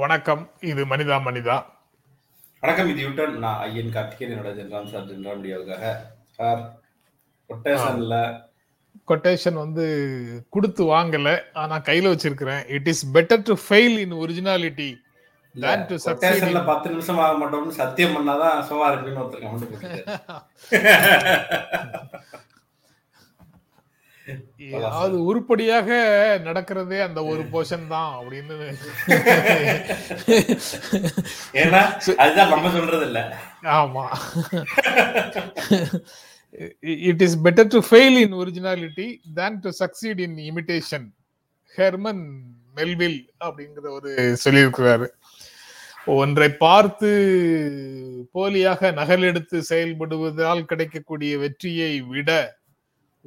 வணக்கம். இது மனிதா மனிதா. வணக்கம் இது யூட்டன் நான் ஐயன் கார்த்திகேயன். என்னோட ஜென்ராம் சார் ஜென்ராம் மீடியாவுக்காக. சார் கொட்டேஷன்ல கொட்டேஷன் வந்து கொடுத்து வாங்கல. ஆனா கையில வச்சிருக்கிறேன். It is better to fail in originality than to succeed கொட்டேஷன்ல பத்து நிமிஷம் ஆக மாட்டோம்னு சத்தியம் பண்ணாதான் சும்மா இருக்குன்னு ஒருத்தர் கமெண்ட் போட்டுருக்காரு அது உருப்படியாக நடக்கிறதே அந்த ஒரு போர்ஷன் தான் அப்படின்னு ஏன்னா அதுதான் நம்ம சொல்றது இல்ல ஆமா. It is better to fail in originality than to succeed in imitation Herman Melville அப்படிங்கிற ஒரு சொல்லியிருக்கிறாரு. ஒன்றை பார்த்து போலியாக நகலெடுத்து செயல்படுவதால் கிடைக்கக்கூடிய வெற்றியை விட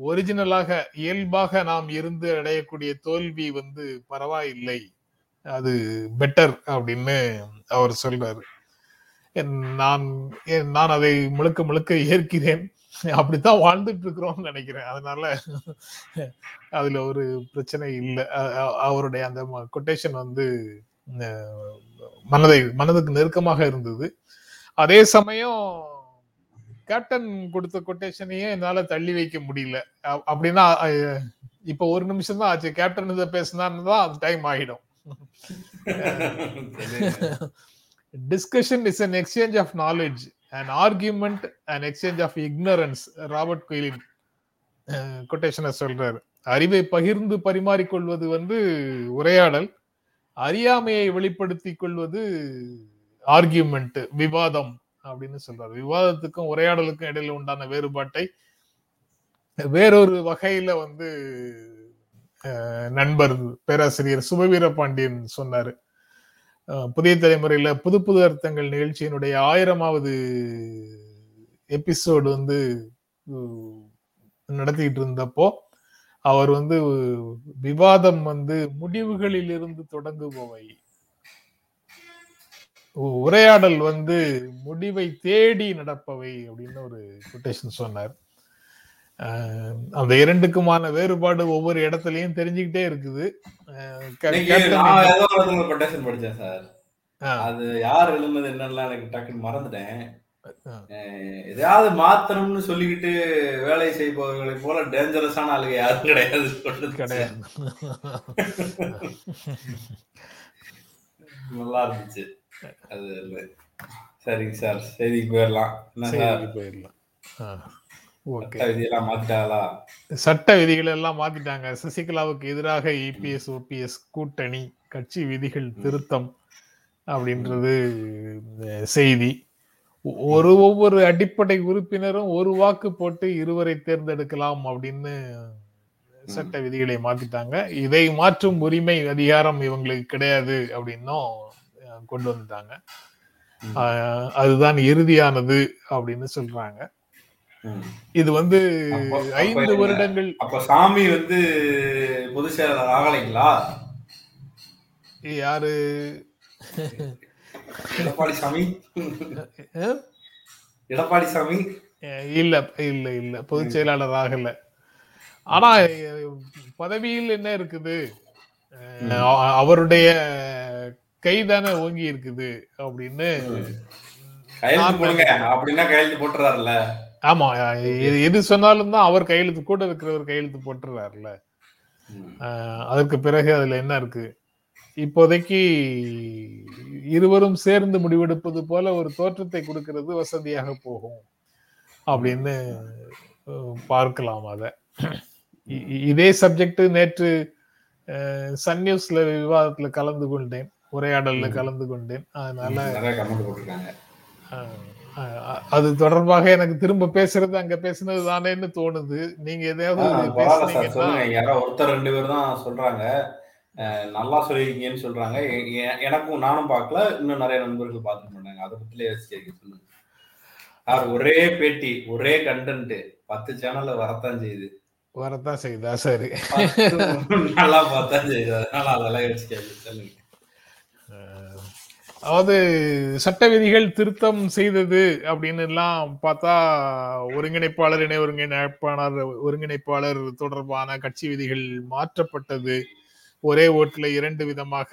ஒரிஜினலாக இயல்பாக நாம் இருந்து அடையக்கூடிய தோல்வி வந்து பரவாயில்லை. அது பெட்டர் அப்படின்னு அவர் சொல்றாரு. என் நான் நான் அதை முழுக்க முழுக்க ஏற்கிறேன். அப்படித்தான் வாழ்ந்துட்டு இருக்கிறோம்னு நினைக்கிறேன். அதனால அதுல ஒரு பிரச்சனை இல்லை. அவருடைய அந்த கொட்டேஷன் வந்து மனதை மனதுக்கு நெருக்கமாக இருந்தது. அதே சமயம் கேப்டன் கொடுத்த கொட்டேஷனையே என்னால தள்ளி வைக்க முடியல. அப்படின்னா இப்ப ஒரு நிமிஷம் தான் ஆச்சு. கேப்டன் இதை பேசினான்னு தான் அது டைம் ஆகிடும் discussion is an exchange of knowledge an argument an exchange of ignorance. Robert Quillen கொட்டேஷனை சொல்றாரு. அறிவை பகிர்ந்து பரிமாறிக்கொள்வது வந்து உரையாடல். அறியாமையை வெளிப்படுத்திக் கொள்வது ஆர்கியூமெண்ட் விவாதம். அப்படின்னு சொல்றாரு. விவாதத்துக்கும் உரையாடலுக்கும் இடையில உண்டான வேறுபாட்டை வேறொரு வகையில வந்து நண்பர் பேராசிரியர் சுபவீர பாண்டியன் சொன்னாரு. புதிய தலைமுறையில புது புது அர்த்தங்கள் நிகழ்ச்சியினுடைய ஆயிரமாவது எபிசோடு வந்து நடத்திக்கிட்டு நடத்திட்டு இருந்தப்போ அவர் வந்து விவாதம் வந்து முடிவுகளில் இருந்து தொடங்குபவை. உரையாடல் வந்து முடிவை தேடி நடப்பவை அப்படின்னு ஒரு கொட்டேஷன் சொன்னார். அந்த இரண்டுக்குமான வேறுபாடு ஒவ்வொரு இடத்துலயும் தெரிஞ்சுக்கிட்டே இருக்குது. படிச்சேன் சார். அது யார் எழுதுனது என்னன்னு எனக்கு டக்குன்னு மறந்துட்டேன். எதையாவது மாத்தணும்னு சொல்லிக்கிட்டு வேலை செய்பவர்களை போல டேஞ்சரஸான ஆளுங்க யாரும் கிடையாது சொல்றது கிடையாது. நல்லா இருந்துச்சு. அது இல்ல. சரிங்க சார். செய்திக்கு போயிடலாம். என்ன சார்? போயிடலாம். ஓகே. விதியெல்லாம் மாத்திட்டாங்களா? சட்ட விதிகள் எல்லாம் மாத்திட்டாங்க. சசிகலாவுக்கு எதிராக இபிஎஸ் ஓபிஎஸ் கூட்டணி கட்சி விதிகள் திருத்தம் அப்படின்றது செய்தி. ஒரு ஒவ்வொரு அடிப்படை உறுப்பினரும் ஒரு வாக்கு போட்டு இருவரை தேர்ந்தெடுக்கலாம் அப்படின்னு சட்ட விதிகளை மாத்திட்டாங்க. இதை மாற்றும் உரிமை அதிகாரம் இவங்களுக்கு கிடையாது அப்படின்னும் கொண்டு வந்துட்டாங்க. அதுதான் இறுதியானது அப்படின்னு சொல்றாங்க. இது வந்து ஐந்து? வருடங்கள் அப்ப சாமி வந்து பொதுச் செயலாளர் ஆகலைங்களா? யாரு? எடப்பாடி சாமி? எடப்பாடி சாமி இல்ல இல்ல இல்ல. பொதுச் செயலாளர் ஆகல. ஆனா பதவியில் என்ன இருக்குது? அஹ், அவருடைய கைதானே ஓங்கி இருக்குது அப்படின்னு போட்டுறாருல்ல. ஆமா எது சொன்னாலும் தான் அவர் கையெழுத்து கூட இருக்கிறவர் கையெழுத்து போட்டுறாருல அதற்கு பிறகு அதுல என்ன இருக்கு? இப்போதைக்கு இருவரும் சேர்ந்து முடிவெடுப்பது போல ஒரு தோற்றத்தை கொடுக்கிறது வசதியாக போகும் அப்படின்னு பார்க்கலாம் அத. இதே சப்ஜெக்ட் நேற்று சன் நியூஸ்ல விவாதத்துல கலந்து கொண்டேன். உரையாடல்ல கலந்து கொண்டேன் அதனால அது தொடர்பாக எனக்கு திரும்ப பேசுறது அங்க பேசுனது தானேன்னு தோணுது. நீங்க எதையாவது பரவாயில்ல சார் பேசுனீங்கன்னா சொல்லுங்க. யாரோ ஒருத்தர் ரெண்டு பேர் தான் சொல்றாங்க. நல்லா சொல்லிருக்கீங்கன்னு சொல்றாங்க. எனக்கும் நானும் பார்க்கல. இன்னும் நிறைய நண்பர்கள் பார்த்துட்டு பண்ணாங்க அதை பத்திலே யோசிச்சு சொல்லுங்க. ஒரே பேட்டி ஒரே கண்டென்ட் பத்து சேனல்ல வரத்தான் செய்யுது. வரத்தான் செய்தா சரி. நல்லா பார்த்தா செய்யுது. அதனால அதெல்லாம் யோசிச்சு சொல்லுங்க. அதாவது சட்ட விதிகள் திருத்தம் செய்தது அப்படின்னு எல்லாம் பார்த்தா ஒருங்கிணைப்பாளர் இணை ஒருங்கிணைப்பாளர் ஒருங்கிணைப்பாளர் தொடர்பான கட்சி விதிகள் மாற்றப்பட்டது. ஒரே ஓட்டுல இரண்டு விதமாக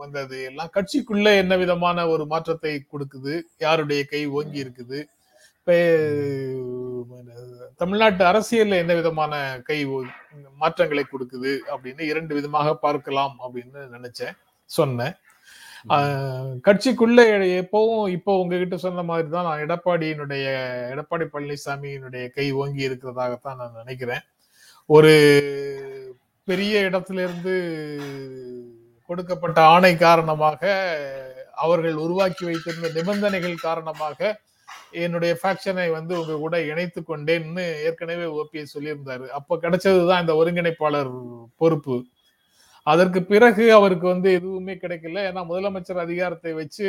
வந்தது. எல்லாம் கட்சிக்குள்ள என்ன விதமான ஒரு மாற்றத்தை கொடுக்குது? யாருடைய கை ஓங்கி இருக்குது? தமிழ்நாட்டு அரசியல்ல என்ன விதமான கை மாற்றங்களை கொடுக்குது அப்படின்னு இரண்டு விதமாக பார்க்கலாம் அப்படின்னு நினைச்சேன் சொன்னேன். கட்சிக்குள்ள எப்பவும் இப்போ உங்ககிட்ட சொன்ன மாதிரி தான் நான் எடப்பாடியினுடைய எடப்பாடி பழனிசாமியினுடைய கை ஓங்கி இருக்கிறதாகத்தான் நான் நினைக்கிறேன். ஒரு பெரிய இடத்துல இருந்து கொடுக்கப்பட்ட ஆணை காரணமாக அவர்கள் உருவாக்கி வைத்திருந்த நிபந்தனைகள் காரணமாக என்னுடைய ஃபேக்ஷனை வந்து உங்க கூட இணைத்து கொண்டேன்னு ஏற்கனவே ஓபிஎஸ் சொல்லியிருந்தாரு. அப்ப கிடைச்சதுதான் இந்த ஒருங்கிணைப்பாளர் பொறுப்பு. அதற்கு பிறகு அவருக்கு வந்து எதுவுமே கிடைக்கல. ஏன்னா முதலமைச்சர் அதிகாரத்தை வச்சு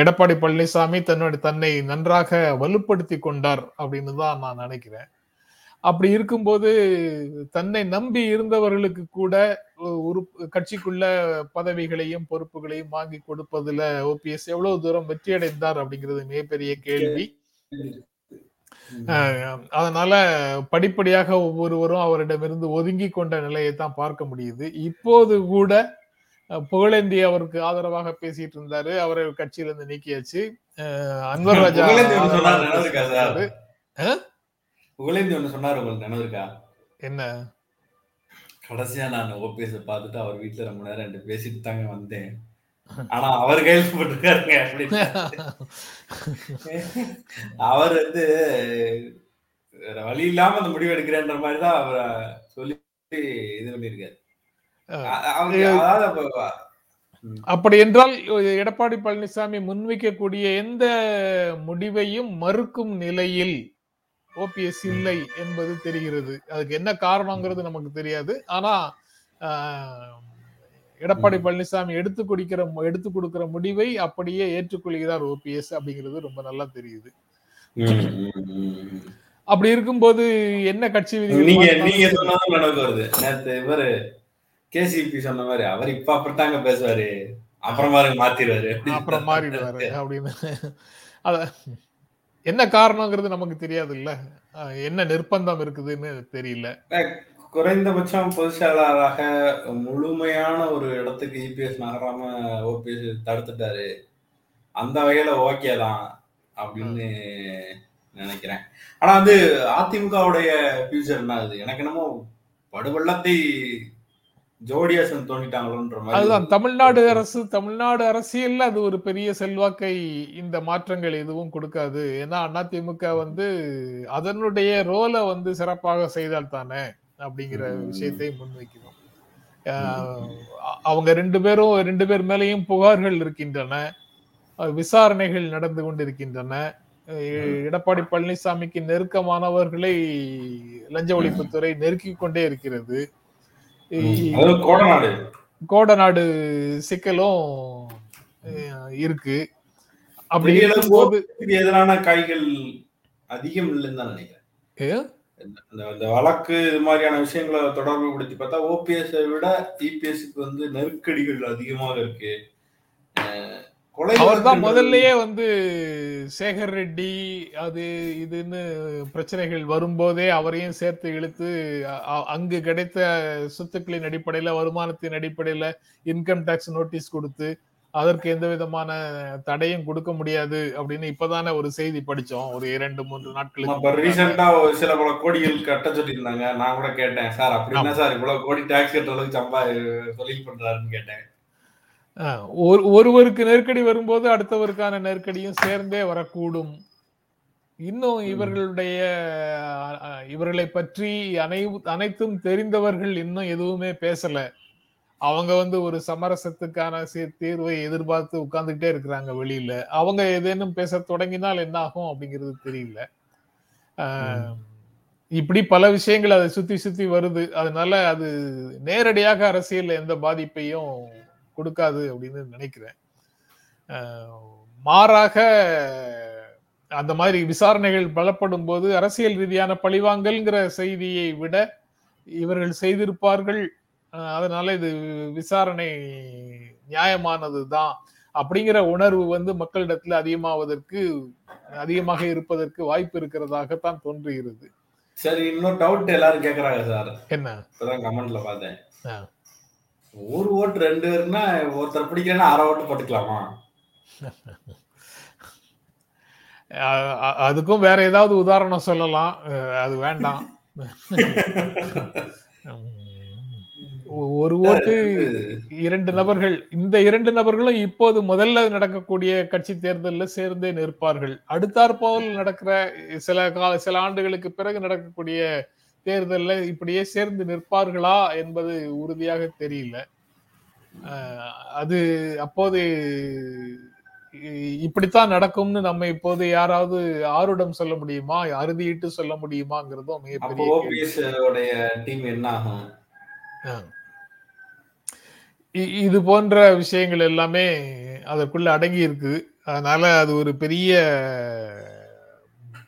எடப்பாடி பழனிசாமி தன்னுடைய தன்னை நன்றாக வலுப்படுத்தி கொண்டார் அப்படின்னு தான் நான் நினைக்கிறேன். அப்படி இருக்கும்போது தன்னை நம்பி இருந்தவர்களுக்கு கூட ஒரு கட்சிக்குள்ள பதவிகளையும் பொறுப்புகளையும் வாங்கி கொடுப்பதுல ஓபிஎஸ் எவ்வளவு தூரம் வெற்றி அடைந்தார் அப்படிங்கிறது மிகப்பெரிய கேள்வி. அதனால படிப்படியாக ஒவ்வொருவரும் அவரிடமிருந்து ஒதுங்கி கொண்ட நிலையை தான் பார்க்க முடியுது. இப்போது கூட புகழேந்தி அவருக்கு ஆதரவாக பேசிட்டு இருந்தாரு. அவரை கட்சியில இருந்து நீக்கியாச்சு அன்வர் ராஜா புகழேந்தி ஒண்ணு சொன்னாரு, உங்களுக்கு என்ன? கடைசியா நான் ஓபிஎஸ் பார்த்துட்டு அவர் வீட்டுல ரொம்ப நேரம் பேசிட்டு தாங்க வந்தேன். ஆனா அவர் கையில் போட்டிருக்காருங்க அப்படின்னு. அவர் வந்து வேற வழி இல்லாம அந்த முடிவு எடுக்கிறேன்ற மாதிரி தான் அவர் சொல்லி இது பண்ணிருக்காரு. அப்படி என்றால் எடப்பாடி பழனிசாமி முன்வைக்கக்கூடிய எந்த முடிவையும் மறுக்கும் நிலையில் ஓபிஎஸ் இல்லை என்பது தெரிகிறது. அதுக்கு என்ன காரணங்கிறது நமக்கு தெரியாது. ஆனா எடப்பாடி பழனிசாமி எடுத்து குடிக்கிற எடுத்து கொடுக்கிற முடிவை அப்படியே ஏற்றுக்கொள்கிறார் ஓபிஎஸ் அப்படிங்கிறது ரொம்ப நல்லா தெரியுது. அப்படி இருக்கும்போது என்ன கட்சி விதிகள் நீங்க நீங்க. சொன்னதும் நினைவுக்கு வருது. நேத்து இவரு கேசிபி சொன்ன மாதிரி அவர் இப்ப அப்படித்தாங்க பேசுவாரு. அப்புறம் பாருங்க மாத்திடுவாரு. அப்புறம் மாறிடுவாரு அப்படின்னு. அத என்ன காரணங்கிறது நமக்கு தெரியாது இல்ல என்ன நிர்பந்தம் இருக்குதுன்னு தெரியல. குறைந்தபட்சம் பொதுச் செயலாளராக முழுமையான ஒரு இடத்துக்கு இபிஎஸ் நகராம ஓபிஎஸ் தடுத்துட்டாரு. அந்த வகையில ஓகே தான் அப்படின்னு நினைக்கிறேன். ஆனா வந்து அதிமுகவுடைய ஃபியூச்சர் என்ன அது எனக்கு என்னமோ படுவெள்ளத்தை ஜோடியாசன் தோண்டிட்டாங்களோன்ற மாதிரி. அதுதான். தமிழ்நாடு அரசு தமிழ்நாடு அரசியல்ல அது ஒரு பெரிய செல்வாக்கை இந்த மாற்றங்கள் எதுவும் கொடுக்காது. ஏன்னா அதிமுக வந்து அதனுடைய ரோலை வந்து சிறப்பாக செய்தால் தானே? அப்படிங்கிற. விஷயத்தை முன்வைக்கணும் அஹ் அவங்க ரெண்டு பேரும் ரெண்டு பேர் மேலேயும் புகார்கள் இருக்கின்றன. விசாரணைகள் நடந்து கொண்டிருக்கின்றன. எடப்பாடி பழனிசாமிக்கு நெருக்கமானவர்களை லஞ்ச ஒழிப்புத்துறை நெருக்கிக் கொண்டே இருக்கிறது. கோடநாடு கோடநாடு சிக்கலும் இருக்கு. அப்படி எதிரான காய்கள் அதிகம் இல்லைன்னு தான் நினைக்கிறேன்? இந்த இந்த வழக்கு இது மாதிரியான விஷயங்களை தொடர்பு படுத்தி பார்த்தா ஓபிஎஸ் விட இபிஎஸ்க்கு வந்து நெருக்கடிகள் அதிகமாக இருக்கு. அவர் தான் முதல்லயே வந்து சேகர் ரெட்டி அது இதுன்னு பிரச்சனைகள் வரும்போதே அவரையும் சேர்த்து இழுத்து அங்கு கிடைத்த சொத்துக்களின் அடிப்படையில வருமானத்தின் அடிப்படையில இன்கம் டாக்ஸ் நோட்டீஸ் கொடுத்து அதற்கு எந்த விதமான தடையும் கொடுக்க முடியாது அப்படின்னு இப்பதானே ஒரு செய்தி படிச்சோம். ஒரு இரண்டு மூன்று நாட்களுக்கு. ரீசெண்டா சில பல கோடிகள் கட்ட சொல்லியிருந்தாங்க. நான் கூட கேட்டேன் சார் அப்படி என்ன சார் இவ்வளவு கோடி டாக்ஸ் கட்டுற அளவுக்கு சம்பா தொழில் பண்றாருன்னு கேட்டேன். ஒரு ஒருவருக்கு நெருக்கடி வரும்போது அடுத்தவருக்கான நெருக்கடியும் சேர்ந்தே வரக்கூடும். இன்னும் இவர்களுடைய இவர்களை பற்றி அனை அனைத்தும் தெரிந்தவர்கள் இன்னும் எதுவுமே பேசல. அவங்க வந்து ஒரு சமரசத்துக்கான சீ- தீர்வை எதிர்பார்த்து உட்கார்ந்துகிட்டே இருக்கிறாங்க வெளியில. அவங்க ஏதேனும் பேச தொடங்கினால் என்ன ஆகும் அப்படிங்கிறது தெரியல. இப்படி பல விஷயங்கள் அதை சுத்தி சுத்தி வருது. அதனால அது நேரடியாக அரசியல்ல எந்த பாதிப்பையும் கொடுக்காது அப்படின்னு நினைக்கிறேன். மாறாக அந்த மாதிரி விசாரணைகள் பலப்படும் போது அரசியல் ரீதியான பழிவாங்கல்ங்கிற செய்தியை விட இவர்கள் செய்திருப்பார்கள் அதனால இது விசாரணை நியாயமானது தான் அப்படிங்கிற உணர்வு வந்து மக்களிடத்துல அதிகமாவதற்கு அதிகமாக இருப்பதற்கு வாய்ப்பு இருக்கிறதாகத்தான் தோன்றுகிறது. சரி இன்னொரு டவுட் எல்லாரும் கேக்குறாங்க சார். என்ன? இப்பதான் கமெண்ட்ல பார்த்தேன். ஒரு ஓட்டு ரெண்டு பேருன்னா ஒருத்தர் பிடிக்கலன்னா அரை ஓட்டு போட்டுக்கலாமா? அதுக்கும் வேற ஏதாவது உதாரணம் சொல்லலாம். அது வேண்டாம். ஒரு ஓட்டு இரண்டு நபர்கள் இந்த இரண்டு நபர்களும் இப்போது முதல்ல நடக்கக்கூடிய கட்சி தேர்தலில் சேர்ந்தே நிற்பார்கள். அடுத்தாற்போல் நடக்கிற சில கால சில ஆண்டுகளுக்கு பிறகு நடக்கக்கூடிய தேர்தலில் இப்படியே சேர்ந்து நிற்பார்களா என்பது உறுதியாக தெரியல. அது அப்போது இப்படித்தான் நடக்கும்னு நம்ம இப்போது யாராவது ஆருடம் சொல்ல முடியுமா? அறுதியிட்டு சொல்ல முடியுமாங்கிறதும் மிகப்பெரிய டீம் என்ன ஆகும் இது போன்ற விஷயங்கள் எல்லாமே அதற்குள்ள அடங்கி இருக்கு அதனால அது ஒரு பெரிய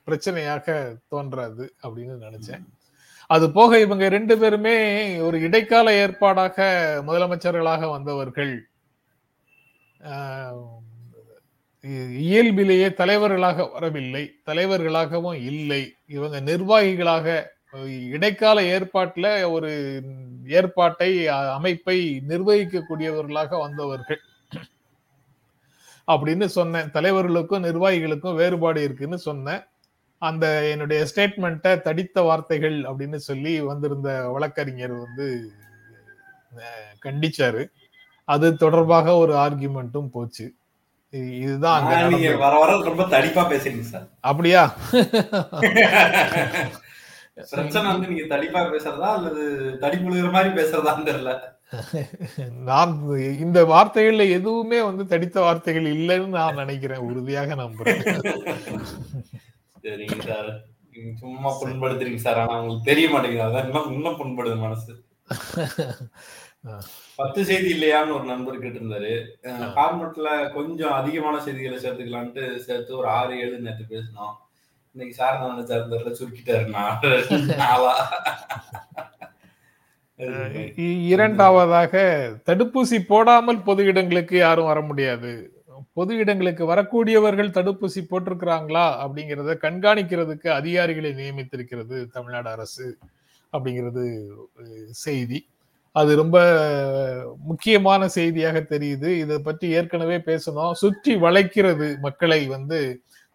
பிரச்சனையாக தோன்றாது அப்படின்னு நினைச்சேன். அது போக இவங்க ரெண்டு பேருமே ஒரு இடைக்கால ஏற்பாடாக முதலமைச்சர்களாக வந்தவர்கள் இயல்பிலேயே தலைவர்களாக வரவில்லை தலைவர்களாகவும் இல்லை இவங்க நிர்வாகிகளாக இடைக்கால ஏற்பாட்டுல ஒரு ஏற்பாட்டை அமைப்பை நிர்வகிக்கக்கூடியவர்களாக வந்தவர்கள். அப்படின்னு சொன்னேன். தலைவர்களுக்கும் நிர்வாகிகளுக்கும் வேறுபாடு இருக்குன்னு சொன்னேன். அந்த என்னுடைய ஸ்டேட்மெண்ட்டை தடித்த வார்த்தைகள் அப்படின்னு சொல்லி வந்திருந்த வழக்கறிஞர் வந்து கண்டிச்சாரு. அது தொடர்பாக ஒரு ஆர்கியூமெண்ட்டும் போச்சு. இதுதான் அப்படியா? பிரச்சனை வந்து நீங்க தடிப்பா பேசுறதா அல்லது தடிப்புழுகிற மாதிரி பேசுறதான்னு தெரியல. நான் இந்த வார்த்தைகள்ல எதுவுமே வந்து தடித்த வார்த்தைகள் இல்லைன்னு நான் நினைக்கிறேன். உறுதியாக நம்புறேன். சரிங்க சார். நீங்க சும்மா புண்படுத்துறீங்க சார். ஆனா உங்களுக்கு தெரிய மாட்டேங்குது. அதான் இன்னும் இன்னும் புண்படுது மனசு. பத்து செய்தி இல்லையான்னு ஒரு நண்பர் கேட்டிருந்தாரு. ஃபார்மெட்ல கொஞ்சம் அதிகமான செய்திகளை சேர்த்துக்கலான்ட்டு சேர்த்து ஒரு ஆறு ஏழு நேற்று பேசினோம். இன்னைக்கு சார் நான் நினைச்சாரு தெரியல சுருக்கிட்டாரு. நாளா. இரண்டாவதாக தடுப்பூசி போடாமல் பொது இடங்களுக்கு யாரும் வர முடியாது. பொது இடங்களுக்கு வரக்கூடியவர்கள் தடுப்பூசி போட்டிருக்கிறாங்களா அப்படிங்கிறத கண்காணிக்கிறதுக்கு அதிகாரிகளை நியமித்திருக்கிறது தமிழ்நாடு அரசு அப்படிங்கிறது செய்தி. அது ரொம்ப முக்கியமான செய்தியாக தெரியுது. இதை பற்றி ஏற்கனவே பேசணும் சுற்றி வளைக்கிறது மக்களை வந்து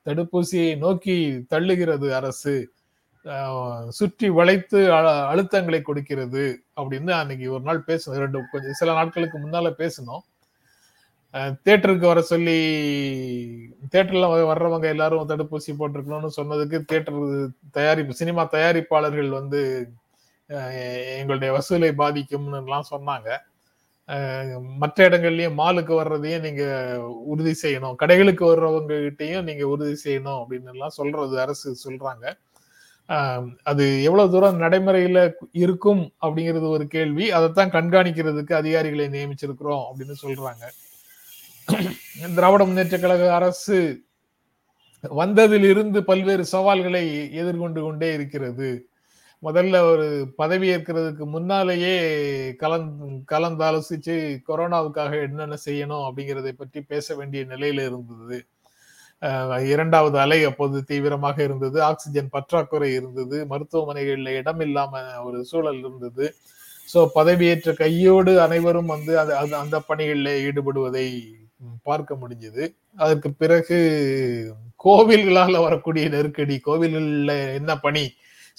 தடுப்பூசியை நோக்கி தள்ளுகிறது அரசு. சுற்றி வளைத்து அழுத்தங்களை கொடுக்கிறது அப்படின்னு அன்னைக்கு ஒரு நாள் பேசணும் ரெண்டு கொஞ்சம் சில நாட்களுக்கு முன்னால பேசணும் தேட்டருக்கு வர சொல்லி தேட்டர்ல வர்றவங்க எல்லாரும் தடுப்பூசி போட்டிருக்கணும்னு சொன்னதுக்கு தேட்டர் தயாரிப்பு சினிமா தயாரிப்பாளர்கள் வந்து எங்களுடைய வசூலை பாதிக்கும்னு எல்லாம் சொன்னாங்க. மற்ற இடங்கள்லயும் மாலுக்கு வர்றதையும் நீங்க உறுதி செய்யணும். கடைகளுக்கு வர்றவங்க கிட்டையும் நீங்க உறுதி செய்யணும் அப்படின்னு எல்லாம் சொல்றது அரசு சொல்றாங்க. அது எவ்வளவு தூரம் நடைமுறையில இருக்கும் அப்படிங்கிறது ஒரு கேள்வி. அதைத்தான் கண்காணிக்கிறதுக்கு அதிகாரிகளை நியமிச்சிருக்கிறோம் அப்படின்னு சொல்றாங்க. திராவிட முன்னேற்ற கழக அரசு வந்ததில் இருந்து பல்வேறு சவால்களை எதிர்கொண்டு கொண்டே இருக்கிறது. முதல்ல ஒரு பதவி ஏற்கிறதுக்கு முன்னாலேயே கலந் கலந்தாலோசிச்சு கொரோனாவுக்காக என்னென்ன செய்யணும் அப்படிங்கிறதை பற்றி பேச வேண்டிய நிலையில இருந்தது. இரண்டாவது அலை அப்போது தீவிரமாக இருந்தது. ஆக்சிஜன் பற்றாக்குறை இருந்தது. மருத்துவமனைகளில் இடம் இல்லாம ஒரு சூழல் இருந்தது. ஸோ பதவியேற்ற கையோடு அனைவரும் வந்து அது அந்த பணிகளில் ஈடுபடுவதை பார்க்க முடிஞ்சது. அதற்கு பிறகு கோவில்களால் வரக்கூடிய நெருக்கடி கோவில்களில் என்ன பணி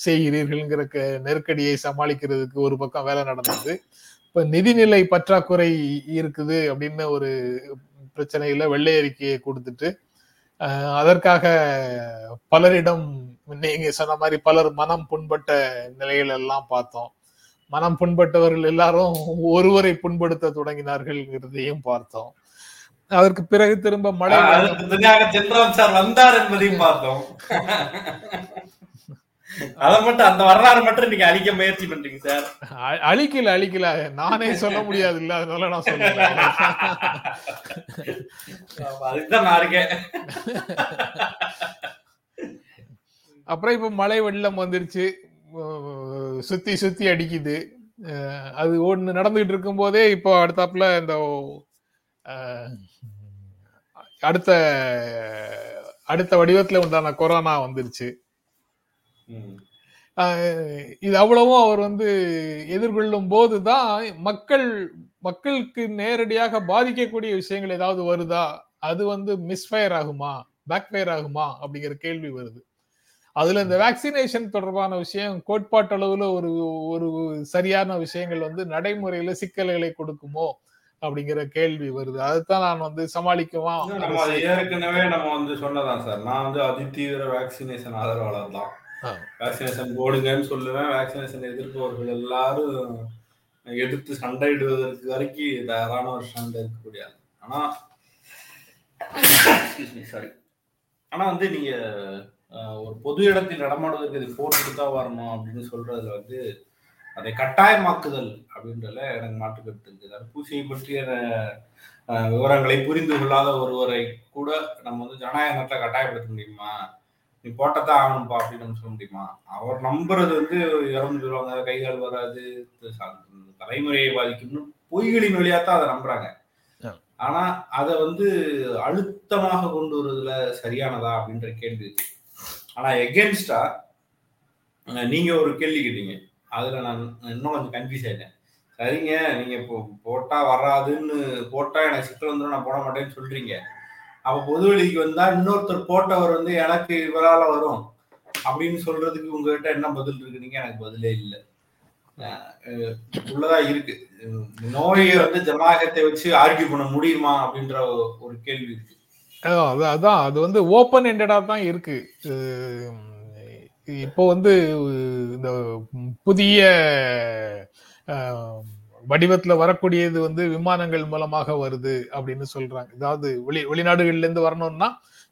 செய்கிறீர்கள்ங்கிற க- நெருக்கடியை சமாளிக்கிறதுக்கு ஒரு பக்கம் வேலை நடந்தது. இப்ப நிதிநிலை பற்றாக்குறை இருக்குது அப்படின்னு ஒரு பிரச்சனையில வெள்ளை அறிக்கையை கொடுத்துட்டு அதற்காக பலரிடம் நீங்க சொன்ன மாதிரி பலர் மனம் புண்பட்ட நிலைகள் எல்லாம் பார்த்தோம். மனம் புண்பட்டவர்கள் எல்லாரும் ஒருவரை புண்படுத்த தொடங்கினார்கள்ங்கிறதையும் பார்த்தோம். அதற்கு பிறகு திரும்ப மழை சார் வந்தார் என்பதையும் பார்த்தோம். அதை மட்டும் அந்த வரலாறு மட்டும் நீங்க அழிக்க முயற்சி பண்றீங்க சார். அழிக்கல அழிக்கல. நானே சொல்ல முடியாது இல்ல அதனால நான் சொல்லல. அதுக்குதான் நான் இருக்கேன். அப்புறம் இப்ப மழை வெள்ளம் வந்துருச்சு. சுத்தி சுத்தி அடிக்குது. அது ஒண்ணு நடந்துகிட்டு இருக்கும் போதே இப்போ அடுத்தாப்புல இந்த அடுத்த அடுத்த வடிவத்துல உண்டான கொரோனா வந்துருச்சு. இது அவ்வளவும் அவர் வந்து எதிர்கொள்ளும் போதுதான் மக்கள் மக்களுக்கு நேரடியாக பாதிக்கக்கூடிய விஷயங்கள் ஏதாவது வருதா? அது வந்து மிஸ்ஃபயர் ஆகுமா? பேக்ஃபயர் ஆகுமா? அப்படிங்கிற கேள்வி வருது. அதுல இந்த வேக்சினேஷன் தொடர்பான விஷயம் கோட்பாட்டளவுல ஒரு ஒரு சரியான விஷயங்கள் வந்து நடைமுறையில சிக்கல்களை கொடுக்குமோ? அப்படிங்கிற கேள்வி வருது. அதுதான் நான் வந்து சமாளிக்குமா ஏற்கனவே நம்ம வந்து சொன்னதான் சார். நான் வந்து அதிதீவிர வேக்சினேஷன் ஆதரவாளர் தான். வேக்சினேஷன் போடுங்கன்னு சொல்லுவேன். வேக்சினேஷன் எதிர்ப்பவர்கள் எல்லாரும் எதிர்த்து சண்டையிடுவதற்கு வரைக்கும் தயாரான ஒரு சண்டை இருக்கக்கூடிய ஆள். ஆனா சாரி ஆனா வந்து நீங்க ஒரு பொது இடத்தில் நடமாடுவதற்கு இது போட்டு தான் வரணும் அப்படின்னு சொல்றதுல வந்து அதை கட்டாயமாக்குதல் அப்படின்றதுல எனக்கு மாற்று கருத்து இருக்கு தடுப்பூசியை பற்றிய விவரங்களை புரிந்து கொள்ளாத ஒருவரை கூட நம்ம வந்து ஜனநாயகத்தை கட்டாயப்படுத்த முடியுமா? நீ போட்டதான் ஆகணும்பா அப்படின்னு சொல்ல முடியுமா? அவர் நம்புறது வந்து இறந்து போயிடுவாங்க கை கால் வராது தலைமுறையை பாதிக்கும்னு பொய்களின் வழியா தான் அதை நம்புறாங்க. ஆனா அதை வந்து அழுத்தமாக கொண்டு வருவதுல சரியானதா அப்படின்ற கேள்வி ஆனா எகென்ஸ்டா நீங்க ஒரு கேள்வி கேட்டீங்க. அதுல நான் இன்னும் கொஞ்சம் கன்ஃபியூஸ் ஆயிட்டேன். சரிங்க நீங்க இப்போ போட்டா வராதுன்னு போட்டா எனக்கு சிக்கல் வந்துடும் நான் போட மாட்டேன்னு சொல்றீங்க. அப்ப பொதுவெளிக்கு வந்தா இன்னொருத்தர் போட்டவர் வந்து எனக்கு இவரால வரும் அப்படின்னு சொல்றதுக்கு உங்ககிட்ட என்ன பதில் இருக்குனீங்க எனக்கு பதிலே இல்லை. உள்ளதா இருக்கு. நோயை வந்து ஜனநாயகத்தை வச்சு ஆர்கியூ பண்ண முடியுமா அப்படின்ற ஒரு கேள்வி இருக்கு. அதான் அது வந்து ஓப்பன் எண்டடா தான் இருக்கு. இப்போ வந்து இந்த புதிய வடிவத்துல வரக்கூடியது வந்து விமானங்கள் மூலமாக வருது அப்படின்னு சொல்றாங்க. அதாவது வெளி வெளிநாடுகள்ல இருந்து வரணும்னா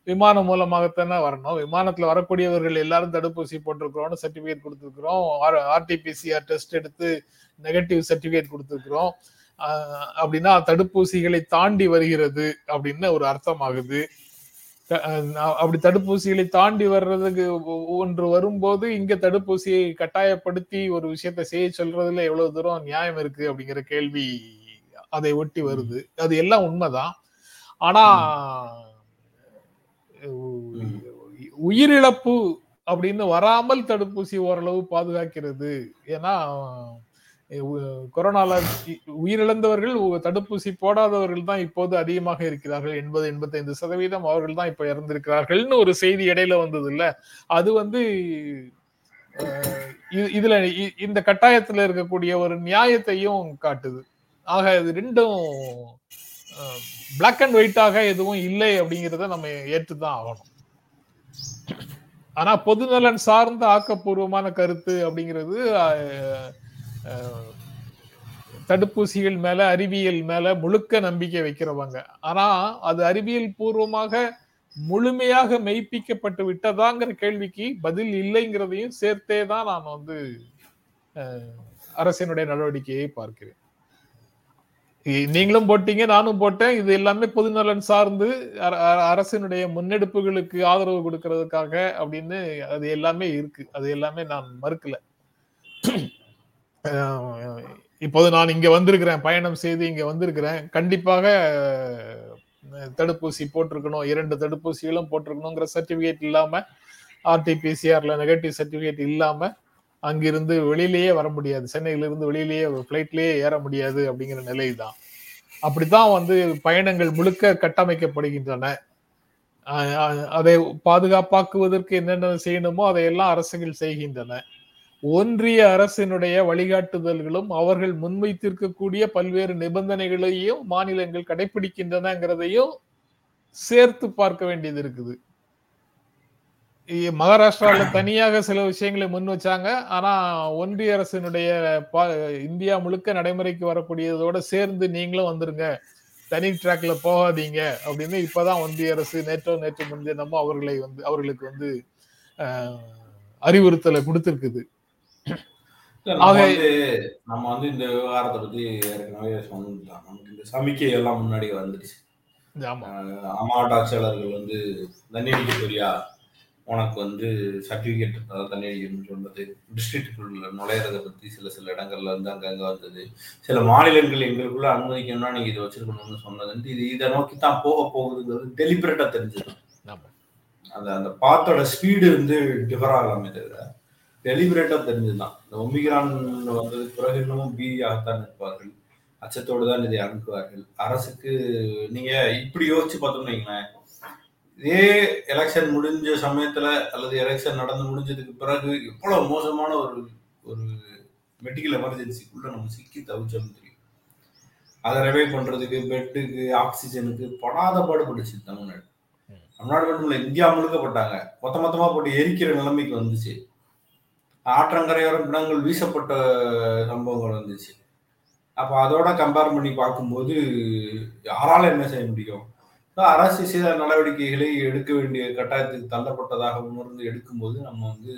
விமானம் மூலமாகத்தானே வரணும். விமானத்துல வரக்கூடியவர்கள் எல்லாரும் தடுப்பூசி போட்டிருக்கிறோம்னு சர்டிபிகேட் கொடுத்துருக்குறோம். ஆர்டிபிசிஆர் டெஸ்ட் எடுத்து நெகட்டிவ் சர்டிபிகேட் கொடுத்துருக்குறோம். அப்படின்னா தடுப்பூசிகளை தாண்டி வருகிறது அப்படின்னு ஒரு அர்த்தம் ஆகுது அப்படி தடுப்பூசிகளை தாண்டி வர்றதுக்கு ஒன்று வரும்போது இங்க தடுப்பூசியை கட்டாயப்படுத்தி ஒரு விஷயத்தை செய்ய சொல்றதுல எவ்வளவு தூரம் நியாயம் இருக்கு அப்படிங்கிற கேள்வி அதை ஒட்டி வருது. அது எல்லாம் உண்மைதான். ஆனா உயிரிழப்பு அப்படின்னு வராமல் தடுப்பூசி ஓரளவு பாதுகாக்கிறது. ஏன்னா கொரோனால உயிரிழந்தவர்கள் தடுப்பூசி போடாதவர்கள் தான் இப்போது அதிகமாக இருக்கிறார்கள். எண்பது எண்பத்தைந்து சதவீதம் அவர்கள் தான் இப்ப இறந்திருக்கிறார்கள்னு ஒரு செய்தி இடையில வந்தது இல்ல அது வந்து இதுல இ- இந்த கட்டாயத்துல இருக்கக்கூடிய ஒரு நியாயத்தையும் காட்டுது. ஆக இது ரெண்டும் பிளாக் அண்ட் ஒயிட்டாக எதுவும் இல்லை அப்படிங்கிறத நம்ம ஏற்றுதான் ஆகணும். ஆனா பொதுநலன் சார்ந்த ஆக்கப்பூர்வமான கருத்து அப்படிங்கிறது தடுப்பூசிகள் மேல அறிவியல் மேல முழுக்க நம்பிக்கை வைக்கிறவங்க. ஆனா அது அறிவியல் பூர்வமாக முழுமையாக மெய்ப்பிக்கப்பட்டு விட்டதாங்கிற கேள்விக்கு பதில் இல்லைங்கிறதையும் சேர்த்தே தான் நான் வந்து அரசினுடைய நடவடிக்கையை பார்க்கிறேன். நீங்களும் போட்டீங்க நானும் போட்டேன். இது எல்லாமே பொதுநலன் சார்ந்து அர- அரசினுடைய முன்னெடுப்புகளுக்கு ஆதரவு கொடுக்கறதுக்காக அப்படின்னு அது எல்லாமே இருக்கு. அது எல்லாமே நான் மறுக்கல. இப்போது நான் இங்க வந்திருக்கிறேன் பயணம் செய்து இங்க வந்திருக்கிறேன். கண்டிப்பாக தடுப்பூசி போட்டிருக்கணும் இரண்டு தடுப்பூசிகளும் போட்டிருக்கணுங்கிற சர்டிபிகேட் இல்லாம ஆர்டிபிசிஆர்ல நெகட்டிவ் சர்டிபிகேட் இல்லாம அங்கிருந்து வெளியிலேயே வர முடியாது. சென்னையிலிருந்து வெளியிலேயே ஃப்ளைட்லேயே ஏற முடியாது அப்படிங்கிற நிலை தான் அப்படித்தான் வந்து பயணங்கள் முழுக்க கட்டமைக்கப்படுகின்றன. அதை பாதுகாப்பாக்குவதற்கு என்னென்ன செய்யணுமோ அதையெல்லாம் அரசுகள் செய்கின்றன. ஒன்றிய அரசினுடைய வழிகாட்டுதல்களும் அவர்கள் முன்வைத்திருக்கக்கூடிய பல்வேறு நிபந்தனைகளையும் மாநிலங்கள் கடைபிடிக்கின்றனங்கிறதையும் சேர்த்து பார்க்க வேண்டியது இருக்குது. மகாராஷ்டிராவில் தனியாக சில விஷயங்களை முன் வச்சாங்க. ஆனா ஒன்றிய அரசினுடைய பா- இந்தியா முழுக்க நடைமுறைக்கு வரக்கூடியதோட சேர்ந்து நீங்களும் வந்துருங்க. தனி ட்ராக்ல போகாதீங்க அப்படின்னு இப்பதான் ஒன்றிய அரசு நேற்றோ நேற்று முன்தினமோ அவர்களை வந்து அவர்களுக்கு வந்து அறிவுறுத்தலை கொடுத்துருக்குது. நம்ம வந்து நம்ம வந்து இந்த விவகாரத்தை பத்தி ஏற்கனவே சொன்னோம் நமக்கு இந்த சமிக்கை எல்லாம் முன்னாடி வந்துடுச்சு ஆட்சியாளர்கள் வந்து தண்ணி அடிக்க போறியா உனக்கு வந்து சர்டிபிகேட் அதாவது தண்ணி அடிக்கணும்னு சொன்னது டிஸ்ட்ரிக்டுக்குள்ள நுழையிறத பத்தி சில சில இடங்கள்ல இருந்து அங்கங்க வந்தது. சில மாநிலங்கள் எங்களுக்குள்ள அனுமதிக்கணும்னா நீங்க இதை வச்சிருக்கணும்னு சொன்னது இது இதை நோக்கி தான் போக போகுதுங்கிறது டெலிபரேட்டா தெரிஞ்சது ஆமா. அந்த அந்த பாத்தோட ஸ்பீடு வந்து டிஃபர் ஆகலாமே தவிர டெலிபரேட்டா தெரிஞ்சதுதான் இந்த ஒமிக்ரான் வந்ததுக்கு பிறகு இன்னமும் பீதியாகத்தான் இருப்பார்கள். அச்சத்தோடு தான் இதை அனுப்புவார்கள் அரசுக்கு நீங்க இப்படி யோசிச்சு பார்த்தோம்னு வைங்களேன். இதே எலெக்ஷன் முடிஞ்ச சமயத்துல அல்லது எலெக்ஷன் நடந்து முடிஞ்சதுக்கு பிறகு எவ்வளவு மோசமான ஒரு ஒரு மெடிக்கல் எமர்ஜென்சிக்குள்ள நம்ம சிக்கி தவிச்சோம்னு தெரியும். அதை ரெவைவ் பண்றதுக்கு பெட்டுக்கு ஆக்சிஜனுக்கு படாத பாடுபட்டுச்சு தமிழ்நாடு. தமிழ்நாடு மட்டும் இல்லை இந்தியா முழுக்க போட்டாங்க. மொத்த மொத்தமா போட்டு எரிக்கிற நிலைமைக்கு வந்துச்சு. ஆற்றங்கரையோரம் பிணங்கள் வீசப்பட்ட சம்பவங்கள் வந்துச்சு. அப்போ அதோட கம்பேர் பண்ணி பார்க்கும்போது யாரால என்ன செய்ய முடியும்? அரசு சில நடவடிக்கைகளை எடுக்க வேண்டிய கட்டாயத்துக்கு தள்ளப்பட்டதாக உணர்ந்து எடுக்கும்போது நம்ம வந்து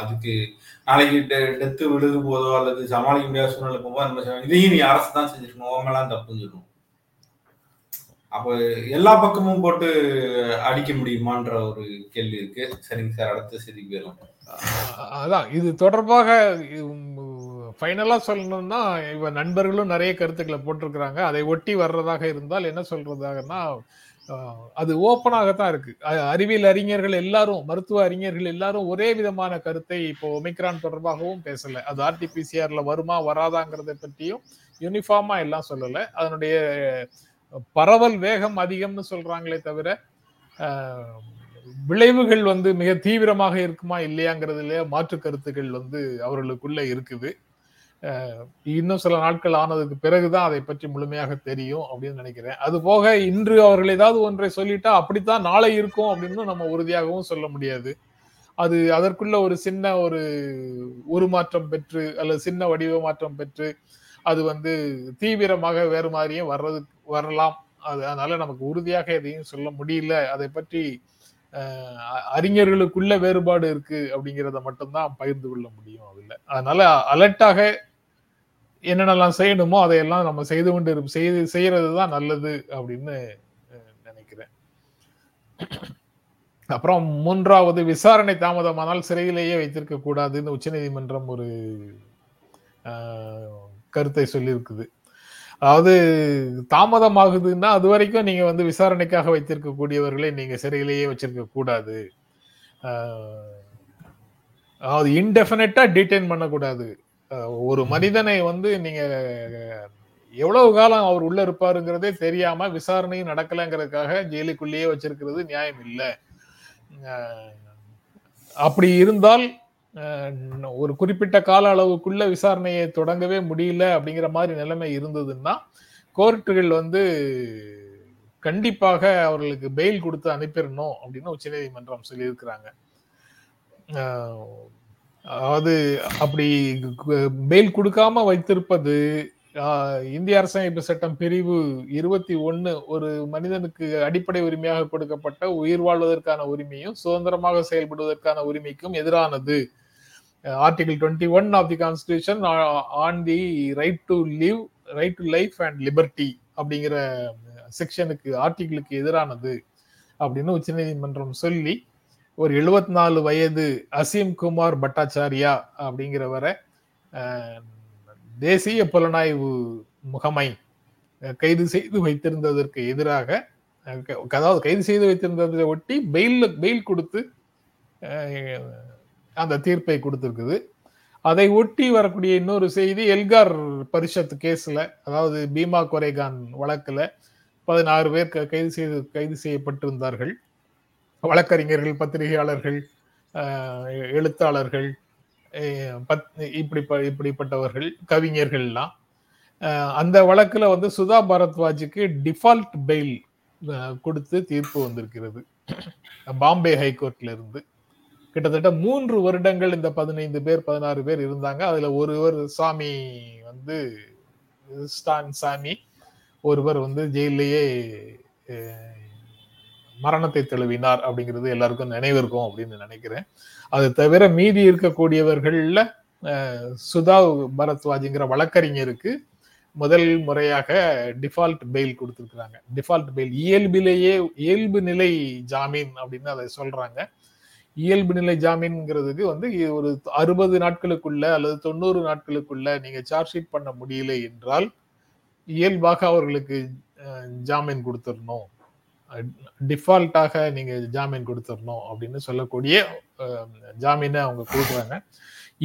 அதுக்கு நாளைக்கு டெத்து விழுது போதோ அல்லது சமாளிக்க முடியாத சூழ்நிலை போகும்போது நம்ம இதையும் நீ அரசு தான் செஞ்சிருக்கணும் ஓமெல்லாம் தப்புன்னு சொல்லணும் அப்போ எல்லா பக்கமும் போட்டு அடிக்க முடியுமான்ற ஒரு கேள்வி இருக்கு. சரிங்க சார் அடுத்த செய்திக்கு போயிடலாம். அதான் இது தொடர்பாக ஃபைனலாக சொல்லணும்னா இவ நண்பர்களும் நிறைய கருத்துக்களை போட்டிருக்கிறாங்க. அதை ஒட்டி வர்றதாக இருந்தால் என்ன சொல்றதாகனா அது ஓப்பனாகத்தான் இருக்கு. அறிவியல் அறிஞர்கள் எல்லாரும் மருத்துவ அறிஞர்கள் எல்லாரும் ஒரே விதமான கருத்தை இப்போ ஒமிக்ரான் தொடர்பாகவும் பேசல. அது ஆர்டிபிசிஆர்ல வருமா வராதாங்கிறத பற்றியும் யூனிஃபார்மா எல்லாம் சொல்லலை. அதனுடைய பரவல் வேகம் அதிகம்னு சொல்றாங்களே தவிர விளைவுகள் வந்து மிக தீவிரமாக இருக்குமா இல்லையாங்கிறதுல மாற்று கருத்துக்கள் வந்து அவர்களுக்குள்ள இருக்குது. இன்னும் சில நாட்கள் ஆனதுக்கு பிறகுதான் அதை பற்றி முழுமையாக தெரியும் அப்படின்னு நினைக்கிறேன். அது போக இன்று அவர்கள் ஏதாவது ஒன்றை சொல்லிட்டா அப்படித்தான் நாளை இருக்கும் அப்படின்னு நம்ம உறுதியாகவும் சொல்ல முடியாது. அது அதற்குள்ள ஒரு சின்ன ஒரு உருமாற்றம் பெற்று அல்லது சின்ன வடிவ மாற்றம் பெற்று அது வந்து தீவிரமாக வேறு மாதிரியும் வர்றது வரலாம். அது அதனால நமக்கு உறுதியாக எதையும் சொல்ல முடியல. அதை பற்றி அறிஞர்களுக்குள்ள வேறுபாடு இருக்கு அப்படிங்கிறத மட்டும்தான் பகிர்ந்து கொள்ள முடியும் அதில். அதனால அலர்ட்டாக என்னென்னலாம் செய்யணுமோ அதையெல்லாம் நம்ம செய்து கொண்டு செய்து செய்யறது தான் நல்லது அப்படின்னு நினைக்கிறேன். அப்புறம் மூன்றாவது விசாரணை தாமதமானால் சிறையிலேயே வைத்திருக்க கூடாதுன்னு உச்சநீதிமன்றம் ஒரு கருத்தை சொல்லியிருக்குது. அதாவது தாமதமாகுதுன்னா அது வரைக்கும் நீங்க வந்து விசாரணைக்காக வைத்திருக்க கூடியவர்களை நீங்க சிறையிலேயே வச்சிருக்க கூடாது. அதாவது இன்டெஃபினட்டா டீடைன் பண்ணக்கூடாது. ஒரு மனிதனை வந்து நீங்க எவ்வளவு காலம் அவர் உள்ள இருப்பாருங்கிறதே தெரியாம விசாரணையும் நடக்கலைங்கிறதுக்காக ஜெயிலுக்குள்ளேயே வச்சிருக்கிறது நியாயம் இல்லை. அப்படி இருந்தால் ஒரு குறிப்பிட்ட கால அளவுக்குள்ள விசாரணையை தொடங்கவே முடியல அப்படிங்கிற மாதிரி நிலைமை இருந்ததுன்னா கோர்ட்டுகள் வந்து கண்டிப்பாக அவர்களுக்கு பெயில் கொடுத்து அனுப்பிடணும் அப்படின்னு உச்சநீதிமன்றம் சொல்லியிருக்கிறாங்க. அதாவது அப்படி பெயில் கொடுக்காம வைத்திருப்பது இந்திய அரசமைப்பு சட்டம் பிரிவு இருபத்தி ஒன்று ஒரு மனிதனுக்கு அடிப்படை உரிமையாக கொடுக்கப்பட்ட உயிர் வாழ்வதற்கான உரிமையும் சுதந்திரமாக செயல்படுவதற்கான உரிமைக்கும் எதிரானது. Article twenty one of the constitution on the right to live right to life and liberty அப்படிங்கிற uh, செக்ஷனுக்கு ஆர்டிகிளுக்கு எதிரானது அப்படின்னு உச்சநீதிமன்றம் சொல்லி ஒரு எழுபத்தி நாலு வயது அசீம் குமார் பட்டாச்சாரியா அப்படிங்கிறவரை uh, தேசிய புலனாய்வு முகமை uh, கைது செய்து வைத்திருந்ததற்கு எதிராக அதாவது கைது செய்து வைத்திருந்ததை ஒட்டி பெயில் பெயில் கொடுத்து அந்த தீர்ப்பை கொடுத்திருக்குது. அதை ஒட்டி வரக்கூடிய இன்னொரு செய்தி எல்கார் பரிஷத் கேஸ்ல அதாவது பீமா கொரேகான் வழக்குல பதினாறு பேர் கைது செய்து கைது செய்யப்பட்டிருந்தார்கள். வழக்கறிஞர்கள் பத்திரிகையாளர்கள் எழுத்தாளர்கள் பத் இப்படி இப்படிப்பட்டவர்கள் கவிஞர்கள்லாம். அந்த வழக்கில் வந்து சுதா பாரத்வாஜுக்கு டிஃபால்ட் பெயில் கொடுத்து தீர்ப்பு வந்திருக்கிறது. பாம்பே ஹைகோர்ட்ல இருந்து. கிட்டத்தட்ட மூன்று வருடங்கள் இந்த பதினைந்து பேர் பதினாறு பேர் இருந்தாங்க. அதுல ஒருவர் சாமி வந்து ஸ்டான் சாமி ஒருவர் வந்து ஜெயிலேயே மரணத்தை தழுவினார் அப்படிங்கிறது எல்லாருக்கும் நினைவிருக்கும் அப்படின்னு நினைக்கிறேன். அது தவிர மீதி இருக்கக்கூடியவர்கள்ல சுதா பரத்வாஜிங்கிற வழக்கறிஞருக்கு முதல் முறையாக டிஃபால்ட் பெயில் கொடுத்துருக்குறாங்க. டிஃபால்ட் பெயில் இயல்பிலேயே இயல்பு நிலை ஜாமீன் அப்படின்னு அதை சொல்றாங்க. இயல்பு நிலை ஜாமீன்ங்கிறதுக்கு வந்து ஒரு அறுபது நாட்களுக்குள்ள அல்லது தொண்ணூறு நாட்களுக்குள்ள நீங்க சார்ஜ் ஷீட் பண்ண முடியல என்றால் இயல்பாக அவர்களுக்கு ஜாமீன் கொடுத்துடணும். டிஃபால்ட்டாக நீங்க ஜாமீன் கொடுத்துடணும் அப்படின்னு சொல்லக்கூடிய ஜாமீனை அவங்க கொடுக்குறாங்க.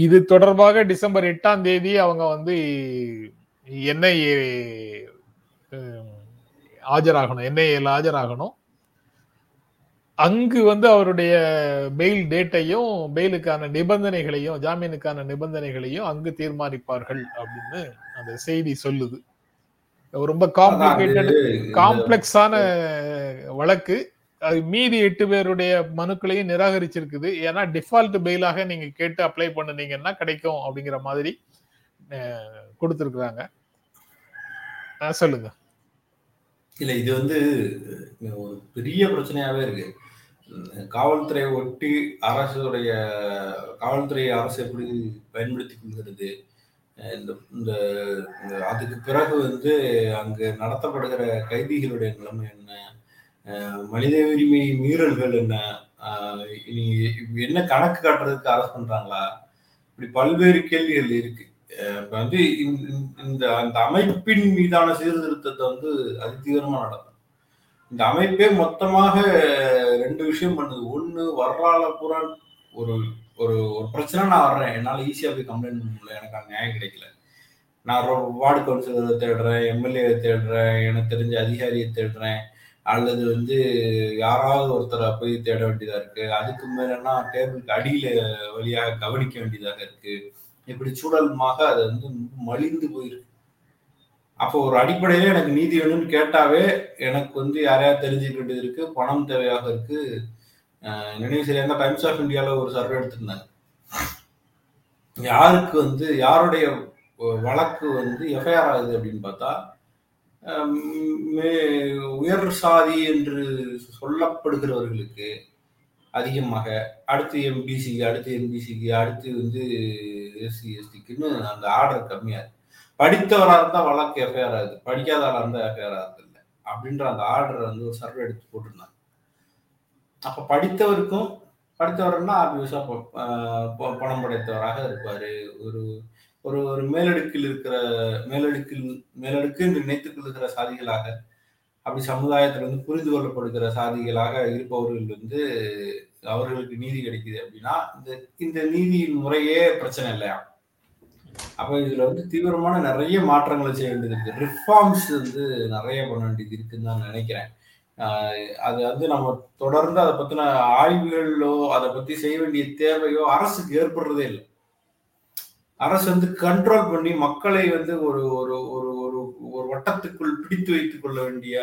இது தொடர்பாக டிசம்பர் எட்டாம் தேதி அவங்க வந்து என்ஐஏ ஆஜராகணும் என்ஐஏல ஆஜராகணும். அங்கு வந்து அவருடைய பெயில் டேட்டையும் பெயிலுக்கான நிபந்தனைகளையும் ஜாமீனுக்கான நிபந்தனைகளையும் அங்கு தீர்மானிப்பார்கள் அப்படின்னு அந்த செய்தி சொல்லுது. ரொம்ப காம்ப்ளிகேட்டட் காம்ப்ளெக்ஸான வழக்கு. அது மீதி எட்டு பேருடைய மனுக்களையும் நிராகரிச்சிருக்குது. ஏன்னா டிஃபால்ட் பெயிலாக நீங்க கேட்டு அப்ளை பண்ணுனீங்கன்னா கிடைக்கும் அப்படிங்கிற மாதிரி கொடுத்திருக்கிறாங்க. சொல்லுங்க. இல்லை இது வந்து ஒரு பெரிய பிரச்சனையாகவே இருக்கு. காவல்துறை காவல்துறையை ஒட்டி அரசுடைய காவல்துறை அரசு எப்படி பயன்படுத்தி கொள்கிறது இந்த இந்த இந்த அதுக்கு பிறகு வந்து அங்கு நடத்தப்படுகிற கைதிகளுடைய நிலைமை என்ன? மனித உரிமை மீறல்கள் என்ன? இனி என்ன கணக்கு காட்டுறதுக்கு அரசு பண்றாங்களா? இப்படி பல்வேறு கேள்விகள் இருக்கு. இப்போ வந்து இந்த- இந்த- அந்த அமைப்பின் மீதான சீர்திருத்தத்தை வந்து அதிதீவிரமா நடக்கும். இந்த அமைப்பே மொத்தமாக ரெண்டு விஷயம் பண்ணுது. ஒன்று வர்றால பூரா ஒரு ஒரு ஒரு பிரச்சனை நான் வர்றேன். என்னால ஈஸியா போய் கம்ப்ளைண்ட் பண்ண முடியல. எனக்கு அங்க நியாயம் கிடைக்கல. நான் வார்டு கவுன்சிலரை தேடுறேன் எம்எல்ஏ தேடுறேன் எனக்கு தெரிஞ்ச அதிகாரியை தேடுறேன் அல்லது வந்து யாராவது ஒருத்தரை போய் தேட வேண்டியதா இருக்கு. அதுக்கு மேலன்னா டேபிளுக்கு அடியில வழியாக கவனிக்க வேண்டியதாக இருக்கு. இப்படி சூழலுமாக அது வந்து மலிந்து போயிருக்கு. அப்போ ஒரு அடிப்படையில எனக்கு நீதி வேணும்னு கேட்டாவே எனக்கு வந்து யாரையாவது தெரிஞ்சுக்க வேண்டியது இருக்கு பணம் தேவையாக இருக்கு. நினைவு சரியாக டைம்ஸ் ஆஃப் இந்தியால ஒரு சர்வே எடுத்திருந்தாங்க யாருக்கு வந்து யாருடைய வழக்கு வந்து எஃப்ஐஆர் ஆகுது அப்படின்னு பார்த்தா மே- உயர் சாதி என்று சொல்லப்படுகிறவர்களுக்கு அதிகமாக அடுத்து எம்பிசிக்கு அடுத்து எம்பிசிக்கு அடுத்து வந்து எஸ்சி எஸ்டிக்குன்னு அந்த ஆர்டர் கம்மியாக இருக்குது படித்தவராக இருந்தால் வழக்கு எஃப்ஐஆர் ஆகுது. படிக்காதவராக இருந்தால் எஃப்ஐஆர் ஆகுது இல்லை. அப்படின்ற அந்த ஆர்டர் வந்து ஒரு சர்வே எடுத்து போட்டிருந்தாங்க. அப்போ படித்தவருக்கும் படித்தவர்னா ஆப்வியஸா பணம் படைத்தவராக இருப்பார். ஒரு ஒரு ஒரு மேலடுக்கில் இருக்கிற மேலடுக்கில் மேலடுக்கு நினைத்துக் கொள்கிற சாதிகளாக அப்படி சமுதாயத்துல வந்து புரிந்து கொள்ளப்படுகிற சாதிகளாக இருப்பவர்கள் வந்து அவர்களுக்கு நீதி கிடைக்குது அப்படின்னா இந்த இந்த நீதியின் முறையே பிரச்சனை இல்லையா? அப்ப இதுல வந்து தீவிரமான நிறைய மாற்றங்களை செய்ய வேண்டியது இருக்கு. ரிஃபார்ம்ஸ் வந்து நிறைய பண்ண வேண்டியது இருக்குன்னு தான் நினைக்கிறேன். அது வந்து நம்ம தொடர்ந்து அதை பத்தின ஆய்வுகளோ அதை பத்தி செய்ய வேண்டிய தேவையோ அரசுக்கு ஏற்படுறதே இல்லை. அரசு வந்து கண்ட்ரோல் பண்ணி மக்களை வந்து ஒரு ஒரு ஒரு ஒரு வட்டத்துக்குள் பிடித்து வைத்துக் கொள்ள வேண்டிய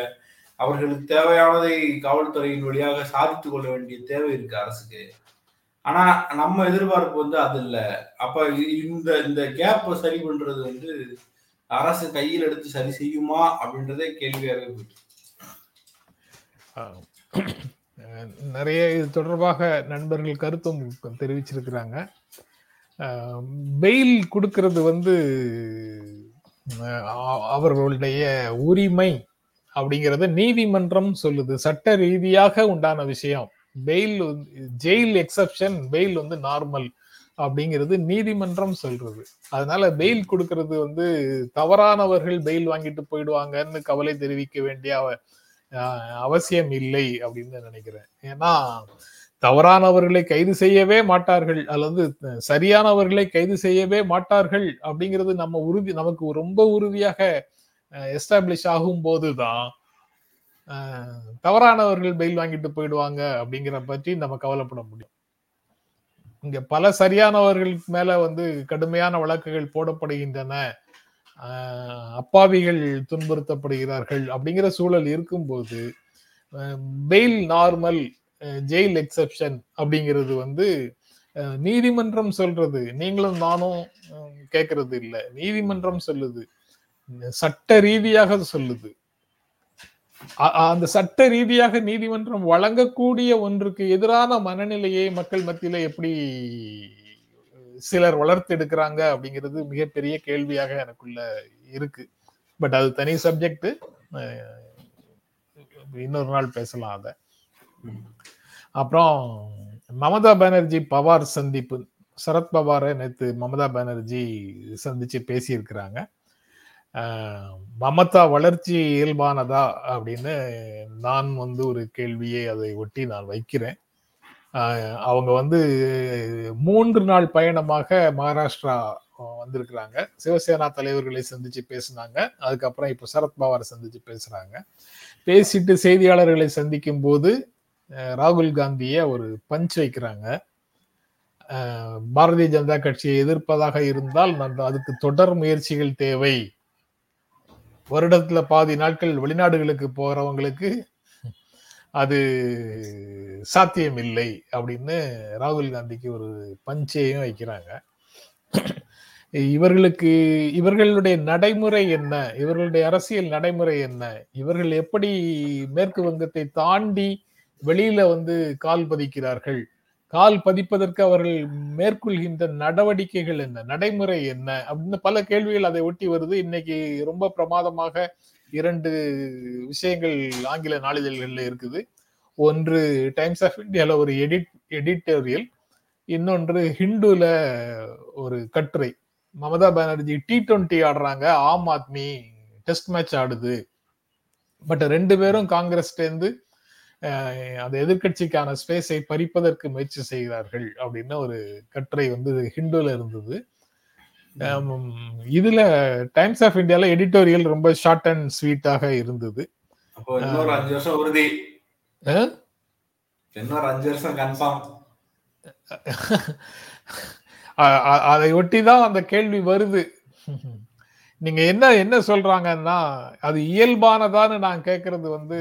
அவர்களுக்கு தேவையானதை காவல்துறையின் வழியாக சாதித்துக் கொள்ள வேண்டிய தேவை இருக்கு அரசுக்கு. ஆனா நம்ம எதிர்பார்ப்பு வந்து அது இல்லை. அப்ப இந்த இந்த கேப்பை சரி பண்றது வந்து அரசு கையில் எடுத்து சரி செய்யுமா அப்படின்றதே கேள்வியாகவே போயிட்டு நிறைய இது தொடர்பாக நண்பர்கள் கருத்தும் தெரிவிச்சிருக்கிறாங்க. பெயில் கொடுக்கறது வந்து அவர்களுடைய உரிமை அப்படிங்கிறத நீதிமன்றம் சொல்லுது. சட்ட ரீதியாக உண்டான விஷயம். பெயில் ஜெயில் எக்ஸப்ஷன் பெயில் வந்து நார்மல் அப்படிங்கிறது நீதிமன்றம் சொல்றது. அதனால பெயில் கொடுக்கறது வந்து தவறானவர்கள் பெயில் வாங்கிட்டு போயிடுவாங்கன்னு கவலை தெரிவிக்க வேண்டிய அவசியம் இல்லை அப்படின்னு நினைக்கிறேன். ஏன்னா தவறானவர்களை கைது செய்யவே மாட்டார்கள். அல்லது சரியானவர்களை கைது செய்யவே மாட்டார்கள் அப்படிங்கிறது நம்ம உறுதி நமக்கு ரொம்ப உறுதியாக எஸ்டாப்ளிஷ் ஆகும் போதுதான் தவறானவர்கள் பெயில் வாங்கிட்டு போயிடுவாங்க அப்படிங்கிற பற்றி நம்ம கவலைப்பட முடியும். இங்க பல சரியானவர்களுக்கு மேல வந்து கடுமையான வழக்குகள் போடப்படுகின்றன. அப்பாவிகள் துன்புறுத்தப்படுகிறார்கள் அப்படிங்கிற சூழல் இருக்கும்போது பெயில் நார்மல் ஜெயில் எக்ஸப்ஷன் அப்படிங்கிறது வந்து நீதிமன்றம் சொல்றது. நீங்களும் நானும் கேட்கறது இல்லை. நீதிமன்றம் சொல்லுது. சட்ட ரீதியாக அது சொல்லுது. அந்த சட்ட ரீதியாக நீதிமன்றம் வழங்கக்கூடிய ஒன்றுக்கு எதிரான மனநிலையை மக்கள் மத்தியில எப்படி சிலர் வளர்த்தெடுக்கிறாங்க அப்படிங்கிறது மிகப்பெரிய கேள்வியாக எனக்குள்ள இருக்கு. பட் அது தனி சப்ஜெக்ட் இன்னொரு நாள் பேசலாம் அதை. அப்புறம் மமதா பானர்ஜி பவார் சந்திப்பு. சரத் பவாரை நேற்று மமதா பானர்ஜி சந்திச்சு பேசியிருக்கிறாங்க. மமதா வளர்ச்சி இயல்பானதா அப்படின்னு நான் வந்து ஒரு கேள்வியை அதை ஒட்டி நான் வைக்கிறேன். அவங்க வந்து மூன்று நாள் பயணமாக மகாராஷ்டிரா வந்திருக்கிறாங்க. சிவசேனா தலைவர்களை சந்திச்சு பேசினாங்க. அதுக்கப்புறம் இப்போ சரத்பவாரை சந்திச்சு பேசுறாங்க. பேசிட்டு செய்தியாளர்களை சந்திக்கும் போது ராகுல் காந்திய ஒரு பஞ்ச் வைக்கிறாங்க. பாரதிய ஜனதா கட்சியை எதிர்ப்பதாக இருந்தால் நான் அதுக்கு தொடர் முயற்சிகள் தேவை. வருடத்துல பாதி நாட்கள் வெளிநாடுகளுக்கு போறவங்களுக்கு அது சாத்தியம் இல்லை அப்படின்னு ராகுல் காந்திக்கு ஒரு பஞ்சையும் வைக்கிறாங்க. இவர்களுக்கு இவர்களுடைய நடைமுறை என்ன? இவர்களுடைய அரசியல் நடைமுறை என்ன? இவர்கள் எப்படி மேற்கு வங்கத்தை தாண்டி வெளியில வந்து கால் பதிக்கிறார்கள். கால் பதிப்பதற்கு அவர்கள் மேற்கொள்கின்ற நடவடிக்கைகள் என்ன? நடைமுறை என்ன? அப்படின்னு பல கேள்விகள் அதை ஒட்டி வருது. இன்னைக்கு ரொம்ப பிரமாதமாக இரண்டு விஷயங்கள் ஆங்கில நாளிதழ்கள்ல இருக்குது. ஒன்று டைம்ஸ் ஆஃப் இந்தியால ஒரு எடிட் எடிட்டோரியல். இன்னொன்று ஹிந்துல ஒரு கட்டுரை. மமதா பானர்ஜி டி டுவெண்ட்டி ஆடுறாங்க. ஆம் ஆத்மி டெஸ்ட் மேட்ச் ஆடுது. பட் ரெண்டு பேரும் காங்கிரஸ்லேருந்து அந்த எதிர்கட்சிக்கான ஸ்பேஸை பறிப்பதற்கு முயற்சி செய்கிறார்கள் அப்படின்னு ஒரு கட்டுரை வந்து ஹிந்துல இருந்தது. இதுல டைம்ஸ் ஆஃப் இந்தியால எடிட்டோரியல் ரொம்ப ஷார்ட் அண்ட் ஸ்வீட்டாக இருந்தது. அஞ்சு வருஷம் உறுதி? இன்னொரு அஞ்சு வருஷம் கன்ஃபார்ம் அதை ஒட்டி தான் அந்த கேள்வி வருது. நீங்க என்ன என்ன சொல்றாங்கன்னா அது இயல்பானதான்னு நான் கேட்கறது வந்து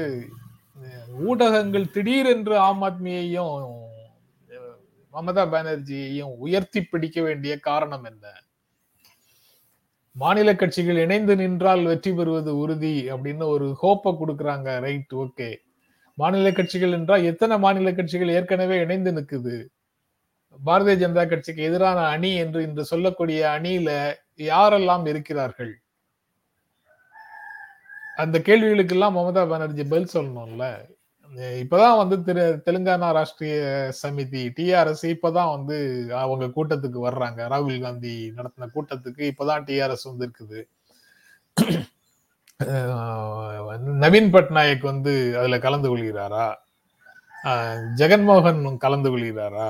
ஊடகங்கள் திடீரென்று ஆம் ஆத்மியையும் மமதா பானர்ஜியையும் உயர்த்தி பிடிக்க வேண்டிய காரணம் என்ன? மாநில கட்சிகள் இணைந்து நின்றால் வெற்றி பெறுவது உறுதி அப்படின்னு ஒரு ஹோப்பை கொடுக்குறாங்க ரைட் ஓகே மாநில கட்சிகள் என்றால் எத்தனை மாநில கட்சிகள் ஏற்கனவே இணைந்து நிற்குது பாரதிய ஜனதா கட்சிக்கு எதிரான அணி என்று இன்று சொல்லக்கூடிய அணியில யாரெல்லாம் இருக்கிறார்கள்? அந்த கேள்விகளுக்கெல்லாம் மமதா பானர்ஜி பதில் சொல்லணும்ல. இப்பதான் வந்து திரு தெலுங்கானா ராஷ்டிரிய சமிதி டிஆர்எஸ் இப்பதான் வந்து அவங்க கூட்டத்துக்கு வர்றாங்க. ராகுல் காந்தி நடத்தின கூட்டத்துக்கு இப்பதான் டிஆர்எஸ் வந்து இருக்குது. நவீன் பட்நாயக் வந்து அதுல கலந்து கொள்கிறாரா? ஜெகன்மோகன் கலந்து கொள்கிறாரா?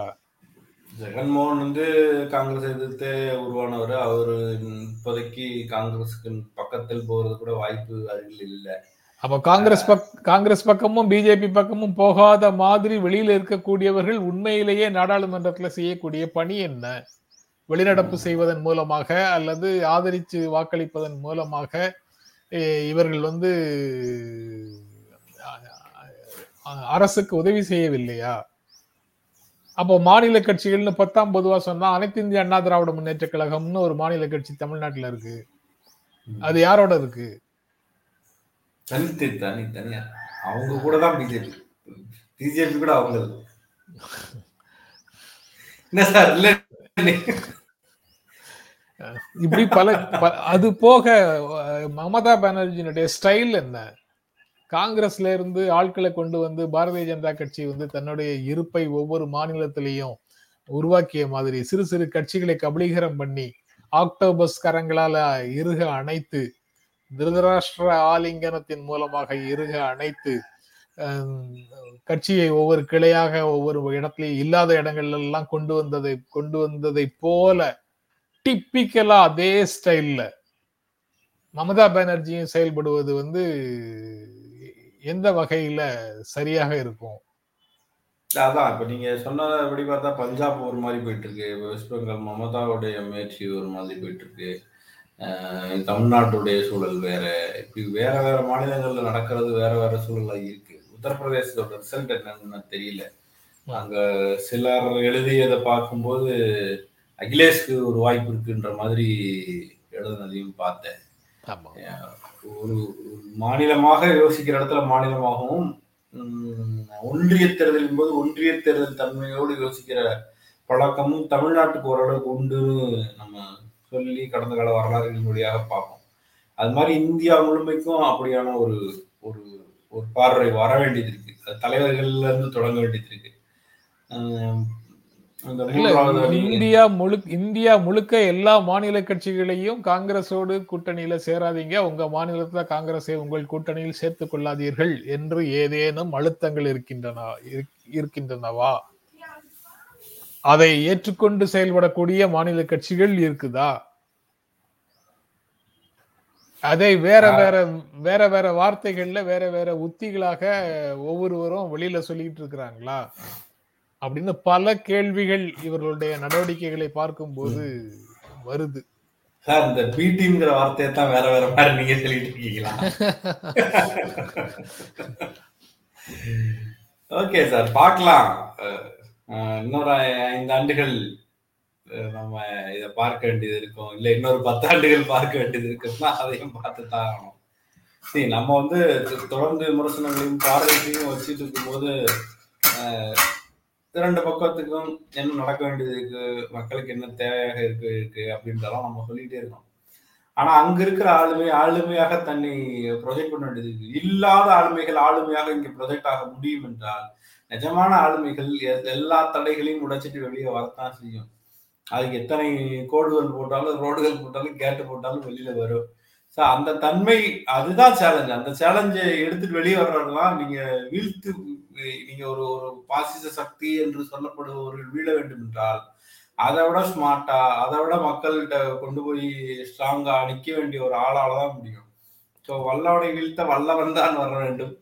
ஜெகன்மோகன் வந்து காங்கிரஸ் எதிர்த்து உருவானவர். அவரு இப்போதைக்கு காங்கிரஸுக்கு பக்கத்தில் போறது கூட வாய்ப்பு அருகில் இல்லை. அப்ப காங்கிரஸ் பக் காங்கிரஸ் பக்கமும் பிஜேபி பக்கமும் போகாத மாதிரி வெளியில இருக்கக்கூடியவர்கள் உண்மையிலேயே நாடாளுமன்றத்துல செய்யக்கூடிய பணி என்ன? வெளிநடப்பு செய்வதன் மூலமாக அல்லது ஆதரித்து வாக்களிப்பதன் மூலமாக இவர்கள் வந்து அரசுக்கு உதவி செய்யவில்லையா? அப்போ மாநில கட்சிகள்னு பத்தாம் பொதுவா சொன்னா அனைத்து இந்திய அண்ணா திராவிட முன்னேற்ற கழகம்னு ஒரு மாநில கட்சி தமிழ்நாட்டுல இருக்கு. அது யாரோட இருக்கு? தனியா. அவங்க கூட தான் பிஜேபி. பிஜேபி கூட அவங்க என்ன சார் இல்ல. இப்படி பல அது போக மமதா பானர்ஜியினுடைய ஸ்டைல் என்ன? காங்கிரஸ்ல இருந்து ஆட்களை கொண்டு வந்து பாரதிய ஜனதா கட்சி வந்து தன்னுடைய இருப்பை ஒவ்வொரு மாநிலத்திலையும் உருவாக்கிய மாதிரி சிறு சிறு கட்சிகளை கபலீகரம் பண்ணி ஆக்டோபஸ் கரங்களால இருக அணைத்து திருதராஷ்டிர ஆலிங்கனத்தின் மூலமாக இருக அணைத்து கட்சியை ஒவ்வொரு கிளையாக ஒவ்வொரு இடத்துலயும் இல்லாத இடங்கள்ல எல்லாம் கொண்டு வந்ததை கொண்டு வந்ததை போல டிப்பிக்கலா அதே ஸ்டைல்ல மமதா பானர்ஜியும் செயல்படுவது வந்து எந்த வகையில சரியாக இருக்கும்? அதான் இப்ப நீங்க சொன்னபடி பார்த்தா பஞ்சாப் ஒரு மாதிரி போயிட்டு இருக்கு வெஸ்ட் பெங்கால் மமதாவுடைய முயற்சி ஒரு மாதிரி போயிட்டு இருக்கு தமிழ்நாட்டுடைய சூழல் வேற. இப்படி வேற வேற மாநிலங்கள்ல நடக்கிறது வேற வேற சூழலா இருக்கு. உத்தரப்பிரதேசத்தோட ரிசல்ட் என்னன்னு தெரியல. அங்க சிலர் எழுதியதை பார்க்கும்போது அகிலேஷ்க்கு ஒரு வாய்ப்பு இருக்குன்ற மாதிரி எழுதுனதையும் பார்த்தேன். ஒரு மாநிலமாக யோசிக்கிற இடத்துல மாநிலமாகவும் ஒன்றிய தேர்தலின் போது ஒன்றிய தேர்தல் தன்மையோடு யோசிக்கிற பழக்கமும் தமிழ்நாட்டுக்கு ஓரளவுக்கு உண்டுன்னு நம்ம சொல்லி கடந்த கால வரலாறுகளின் வழியாக பார்ப்போம். அது மாதிரி இந்தியா முழுமைக்கும் அப்படியான ஒரு ஒரு ஒரு பார்வை வர வேண்டியது இருக்கு. அது தலைவர்கள்ல இருந்து தொடங்க வேண்டியது இருக்கு. இந்தியா முழு இந்தியா முழுக்க எல்லா மாநில கட்சிகளையும் காங்கிரஸோடு கூட்டணியில சேராதீங்க. உங்க மாநிலத்துல காங்கிரஸை உங்கள் கூட்டணியில் சேர்த்துக் கொள்ளாதீர்கள் என்று ஏதேனும் அழுத்தங்கள் இருக்கின்றன இருக்- இருக்கின்றனவா? அதை ஏற்றுக்கொண்டு செயல்படக்கூடிய மாநில கட்சிகள் இருக்குதா? அதை வேற வேற வேற வேற வார்த்தைகள்ல வேற வேற உத்திகளாக ஒவ்வொருவரும் வெளியில சொல்லிட்டு இருக்கிறாங்களா? அப்படின்னு பல கேள்விகள் இவர்களுடைய நடவடிக்கைகளை பார்க்கும்போது வருது. சார் இந்த பிடிங்கிற வார்த்தையை தான் வேற வேற மாதிரி நீங்க சொல்லிட்டு இருக்கீங்களா? ஓகே சார் பார்க்கலாம். இன்னொரு ஐந்து ஆண்டுகள் நம்ம இதை பார்க்க வேண்டியது இருக்கும். இல்ல இன்னொரு பத்தாண்டுகள் பார்க்க வேண்டியது இருக்குன்னா அதையும் பார்த்து தான் ஆகணும். சரி நம்ம வந்து தொடர்ந்து விமர்சனங்களையும் பார்வைகளையும் வச்சுட்டு இருக்கும்போது இரண்டு பக்கத்துக்கும் என்ன நடக்க வேண்டியது இருக்கு? மக்களுக்கு என்ன தேவையாக இருக்கு இருக்கு அப்படின்றதெல்லாம் நம்ம சொல்லிட்டே இருக்கோம். ஆனா அங்க இருக்கிற ஆளுமை ஆளுமையாக தன்னை ப்ரொஜெக்ட் பண்ண வேண்டியது இல்லாத ஆளுமைகள் ஆளுமையாக இங்க ப்ரொஜெக்ட் ஆக முடியும் என்றால் நிஜமான ஆளுமைகள் எ- எல்லா தடைகளையும் உடைச்சிட்டு வெளியே வரத்தான் செய்யும். அதுக்கு எத்தனை கோடுகள் போட்டாலும் ரோடுகள் போட்டாலும் கேட்டு போட்டாலும் வெளியில வரும். ஸோ அந்த தன்மை அதுதான் சேலஞ்சு அந்த சேலஞ்சை எடுத்துட்டு வெளியே வர்றதுலாம் நீங்க வீழ்த்து நீங்க ஒரு ஒரு பாசிச சக்தி என்று சொல்லப்படுபவர்கள் வீழ வேண்டும் என்றால் அதை விட ஸ்மார்ட்டா அதை விட மக்கள்கிட்ட கொண்டு போய் ஸ்ட்ராங்கா நிக்க வேண்டிய ஒரு ஆளால தான் முடியும். ஸோ வல்லவனை வீழ்த்த வல்லவன் தான் வர வேண்டும்.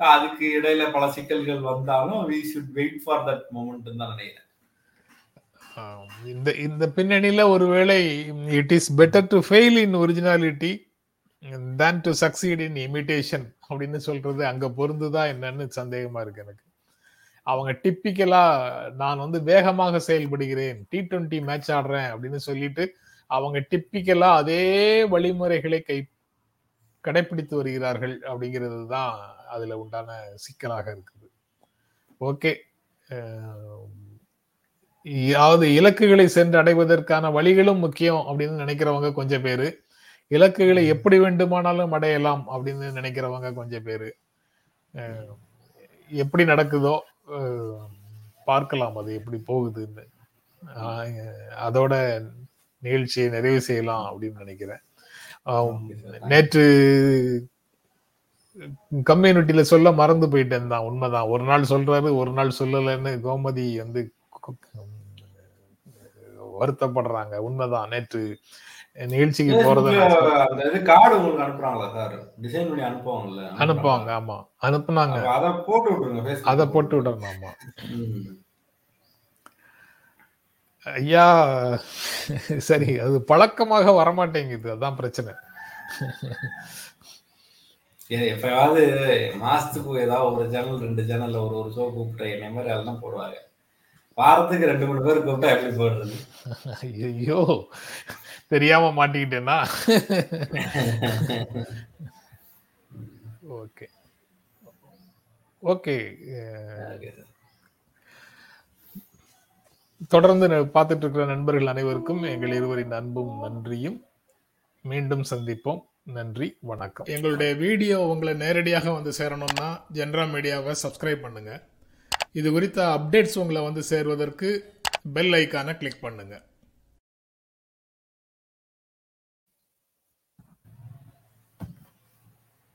அதுக்கு இடையில பல சிக்கல்கள் வந்தாலும் we should wait for that moment தான் நினைக்கிறேன். இந்த இந்த பின்னணியில ஒருவேளை it is better to fail in originality than to succeed in imitation அப்படின்னு சொல்றது அங்க பொருந்துதா என்னன்னு சந்தேகமா இருக்கு எனக்கு. அவங்க டிப்பிக்கலா நான் வந்து வேகமாக செயல்படுகிறேன் டி டுவெண்ட்டி மேட்ச் ஆடுறேன் அப்படின்னு சொல்லிட்டு அவங்க டிப்பிக்கலா அதே வழிமுறைகளை கை கடைபிடித்து வருகிறார்கள் அப்படிங்கிறது தான் அதுல உண்டான சிக்கலாக இருக்குது. ஓகே அதாவது இலக்குகளை சென்று அடைவதற்கான வழிகளும் முக்கியம் அப்படின்னு நினைக்கிறவங்க கொஞ்சம் பேரு. இலக்குகளை எப்படி வேண்டுமானாலும் அடையலாம் அப்படின்னு நினைக்கிறவங்க கொஞ்சம் பேரு. எப்படி நடக்குதோ பார்க்கலாம் அது எப்படி போகுதுன்னு. அதோட நிகழ்ச்சியை நிறைவு செய்யலாம் அப்படின்னு நினைக்கிறேன். நேற்று கம்யூனிட்டியில சொல்ல மறந்து போயிட்டேன் தான் உண்மைதான். ஒரு நாள் சொல்றாரு ஒரு நாள் சொல்லலைன்னு கோமதி வந்து வருத்தப்படுறாங்க. உண்மைதான். நேற்று நிகழ்ச்சிக்கு போறத அந்த இது கார்டு உங்களுக்கு அனுப்புறாங்களா சார்? டிசைன் பண்ணி அனுப்புவாங்கல்ல அனுப்புவாங்க ஆமா. அனுப்புனாங்க. அதை போட்டு Facebook அதை போட்டு விடணும் ஆமா. ஐயா சரி அது பழக்கமாக வரமாட்டேங்குது. அதான் பிரச்சனை. எப்பயாவது மாசத்துக்கு ஏதாவது ஒரு சேனல் ரெண்டு சேனல்ல ஒரு ஒரு ஷோ கூப்பிட்டு என்னை மாதிரி அதெல்லாம் போடுவாங்க. வாரத்துக்கு ரெண்டு மூணு பேர் கூப்பிட்டா எப்படி போடுறது? ஐயோ தெரியாம மாட்டிக்கிட்டேனா ஓகே. ஓகே. தொடர்ந்து பார்த்துட்டு இருக்கிற நண்பர்கள் அனைவருக்கும் எங்கள் இருவரின் அன்பும் நன்றியும். மீண்டும் சந்திப்போம். நன்றி வணக்கம். எங்களுடைய வீடியோ உங்களை நேரடியாக வந்து சேரணும்னா ஜென்ரா மீடியாவை சப்ஸ்கிரைப் பண்ணுங்க. இது குறித்த அப்டேட்ஸ் உங்களை வந்து சேர்வதற்கு பெல் ஐக்கானை கிளிக் பண்ணுங்க.